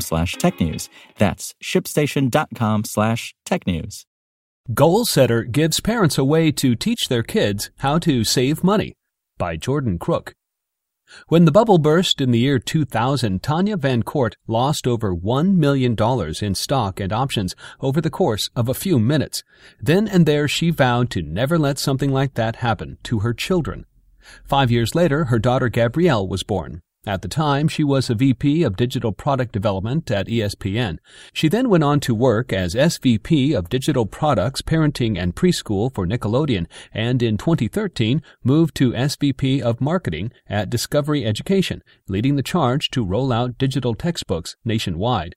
slash technews. That's shipstation.com slash technews. Goalsetter gives parents a way to teach their kids how to save money by Jordan Crook. When the bubble burst in the year 2000, Tanya Van Court lost over $1 million in stock and options over the course of a few minutes. Then and there she vowed to never let something like that happen to her children. Five years later, her daughter Gabrielle was born. At the time, she was a VP of Digital Product Development at ESPN. She then went on to work as SVP of Digital Products, Parenting, and Preschool for Nickelodeon, and in 2013 moved to SVP of Marketing at Discovery Education, leading the charge to roll out digital textbooks nationwide.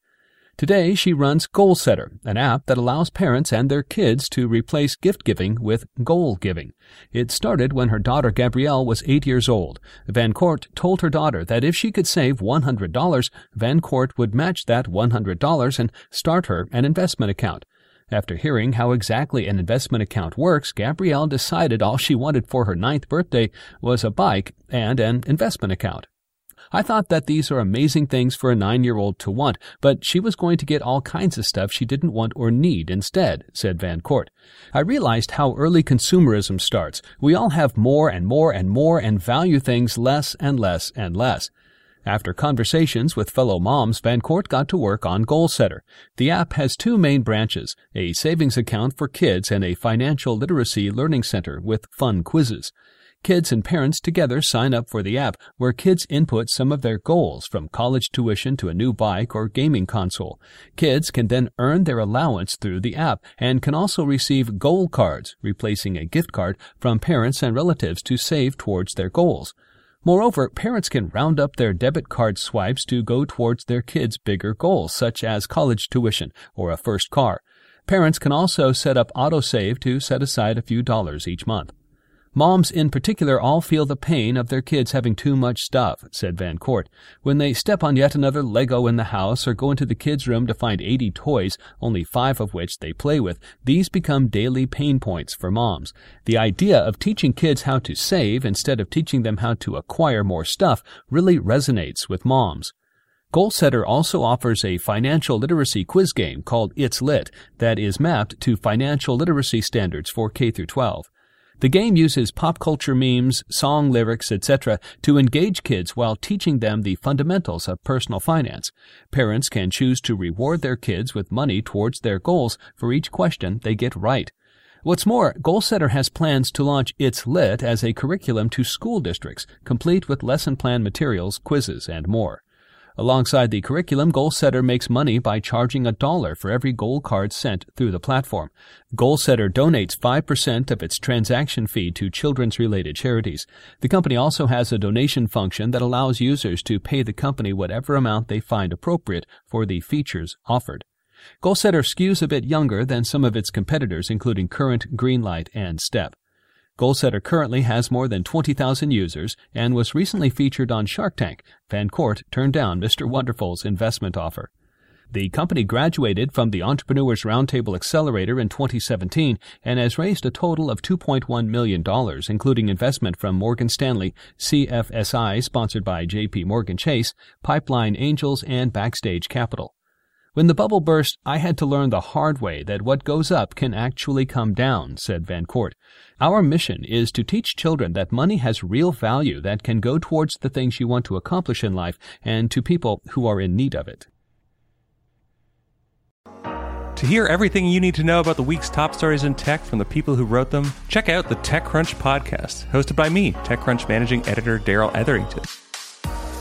Today, she runs Goalsetter, an app that allows parents and their kids to replace gift giving with goal giving. It started when her daughter Gabrielle was eight years old. Van Court told her daughter that if she could save $100, Van Court would match that $100 and start her an investment account. After hearing how exactly an investment account works, Gabrielle decided all she wanted for her ninth birthday was a bike and an investment account. I thought that these are amazing things for a nine year old to want, but she was going to get all kinds of stuff she didn't want or need instead, said Van Court. I realized how early consumerism starts. We all have more and more and more and value things less and less and less. After conversations with fellow moms, Van Court got to work on Goalsetter. The app has two main branches, a savings account for kids and a financial literacy learning center with fun quizzes. Kids and parents together sign up for the app where kids input some of their goals from college tuition to a new bike or gaming console. Kids can then earn their allowance through the app and can also receive goal cards, replacing a gift card from parents and relatives to save towards their goals. Moreover, parents can round up their debit card swipes to go towards their kids' bigger goals, such as college tuition or a first car. Parents can also set up autosave to set aside a few dollars each month. Moms in particular all feel the pain of their kids having too much stuff, said Van Court. When they step on yet another Lego in the house or go into the kids' room to find 80 toys, only five of which they play with, these become daily pain points for moms. The idea of teaching kids how to save instead of teaching them how to acquire more stuff really resonates with moms. Goalsetter also offers a financial literacy quiz game called It's Lit that is mapped to financial literacy standards for K through 12. The game uses pop culture memes, song lyrics, etc. to engage kids while teaching them the fundamentals of personal finance. Parents can choose to reward their kids with money towards their goals for each question they get right. What's more, Goalsetter has plans to launch It's Lit as a curriculum to school districts, complete with lesson plan materials, quizzes, and more. Alongside the curriculum, Goalsetter makes money by charging a dollar for every goal card sent through the platform. Goalsetter donates 5% of its transaction fee to children's related charities. The company also has a donation function that allows users to pay the company whatever amount they find appropriate for the features offered. Goalsetter skews a bit younger than some of its competitors, including Current, Greenlight, and Step. Goalsetter currently has more than 20,000 users and was recently featured on Shark Tank. Van Court turned down Mr. Wonderful's investment offer. The company graduated from the Entrepreneurs Roundtable Accelerator in 2017 and has raised a total of $2.1 million, including investment from Morgan Stanley, CFSI, sponsored by JP Morgan Chase, Pipeline Angels, and Backstage Capital. When the bubble burst, I had to learn the hard way that what goes up can actually come down, said Van Court. Our mission is to teach children that money has real value that can go towards the things you want to accomplish in life and to people who are in need of it. To hear everything you need to know about the week's top stories in tech from the people who wrote them, check out the TechCrunch podcast, hosted by me, TechCrunch managing editor Darrell Etherington.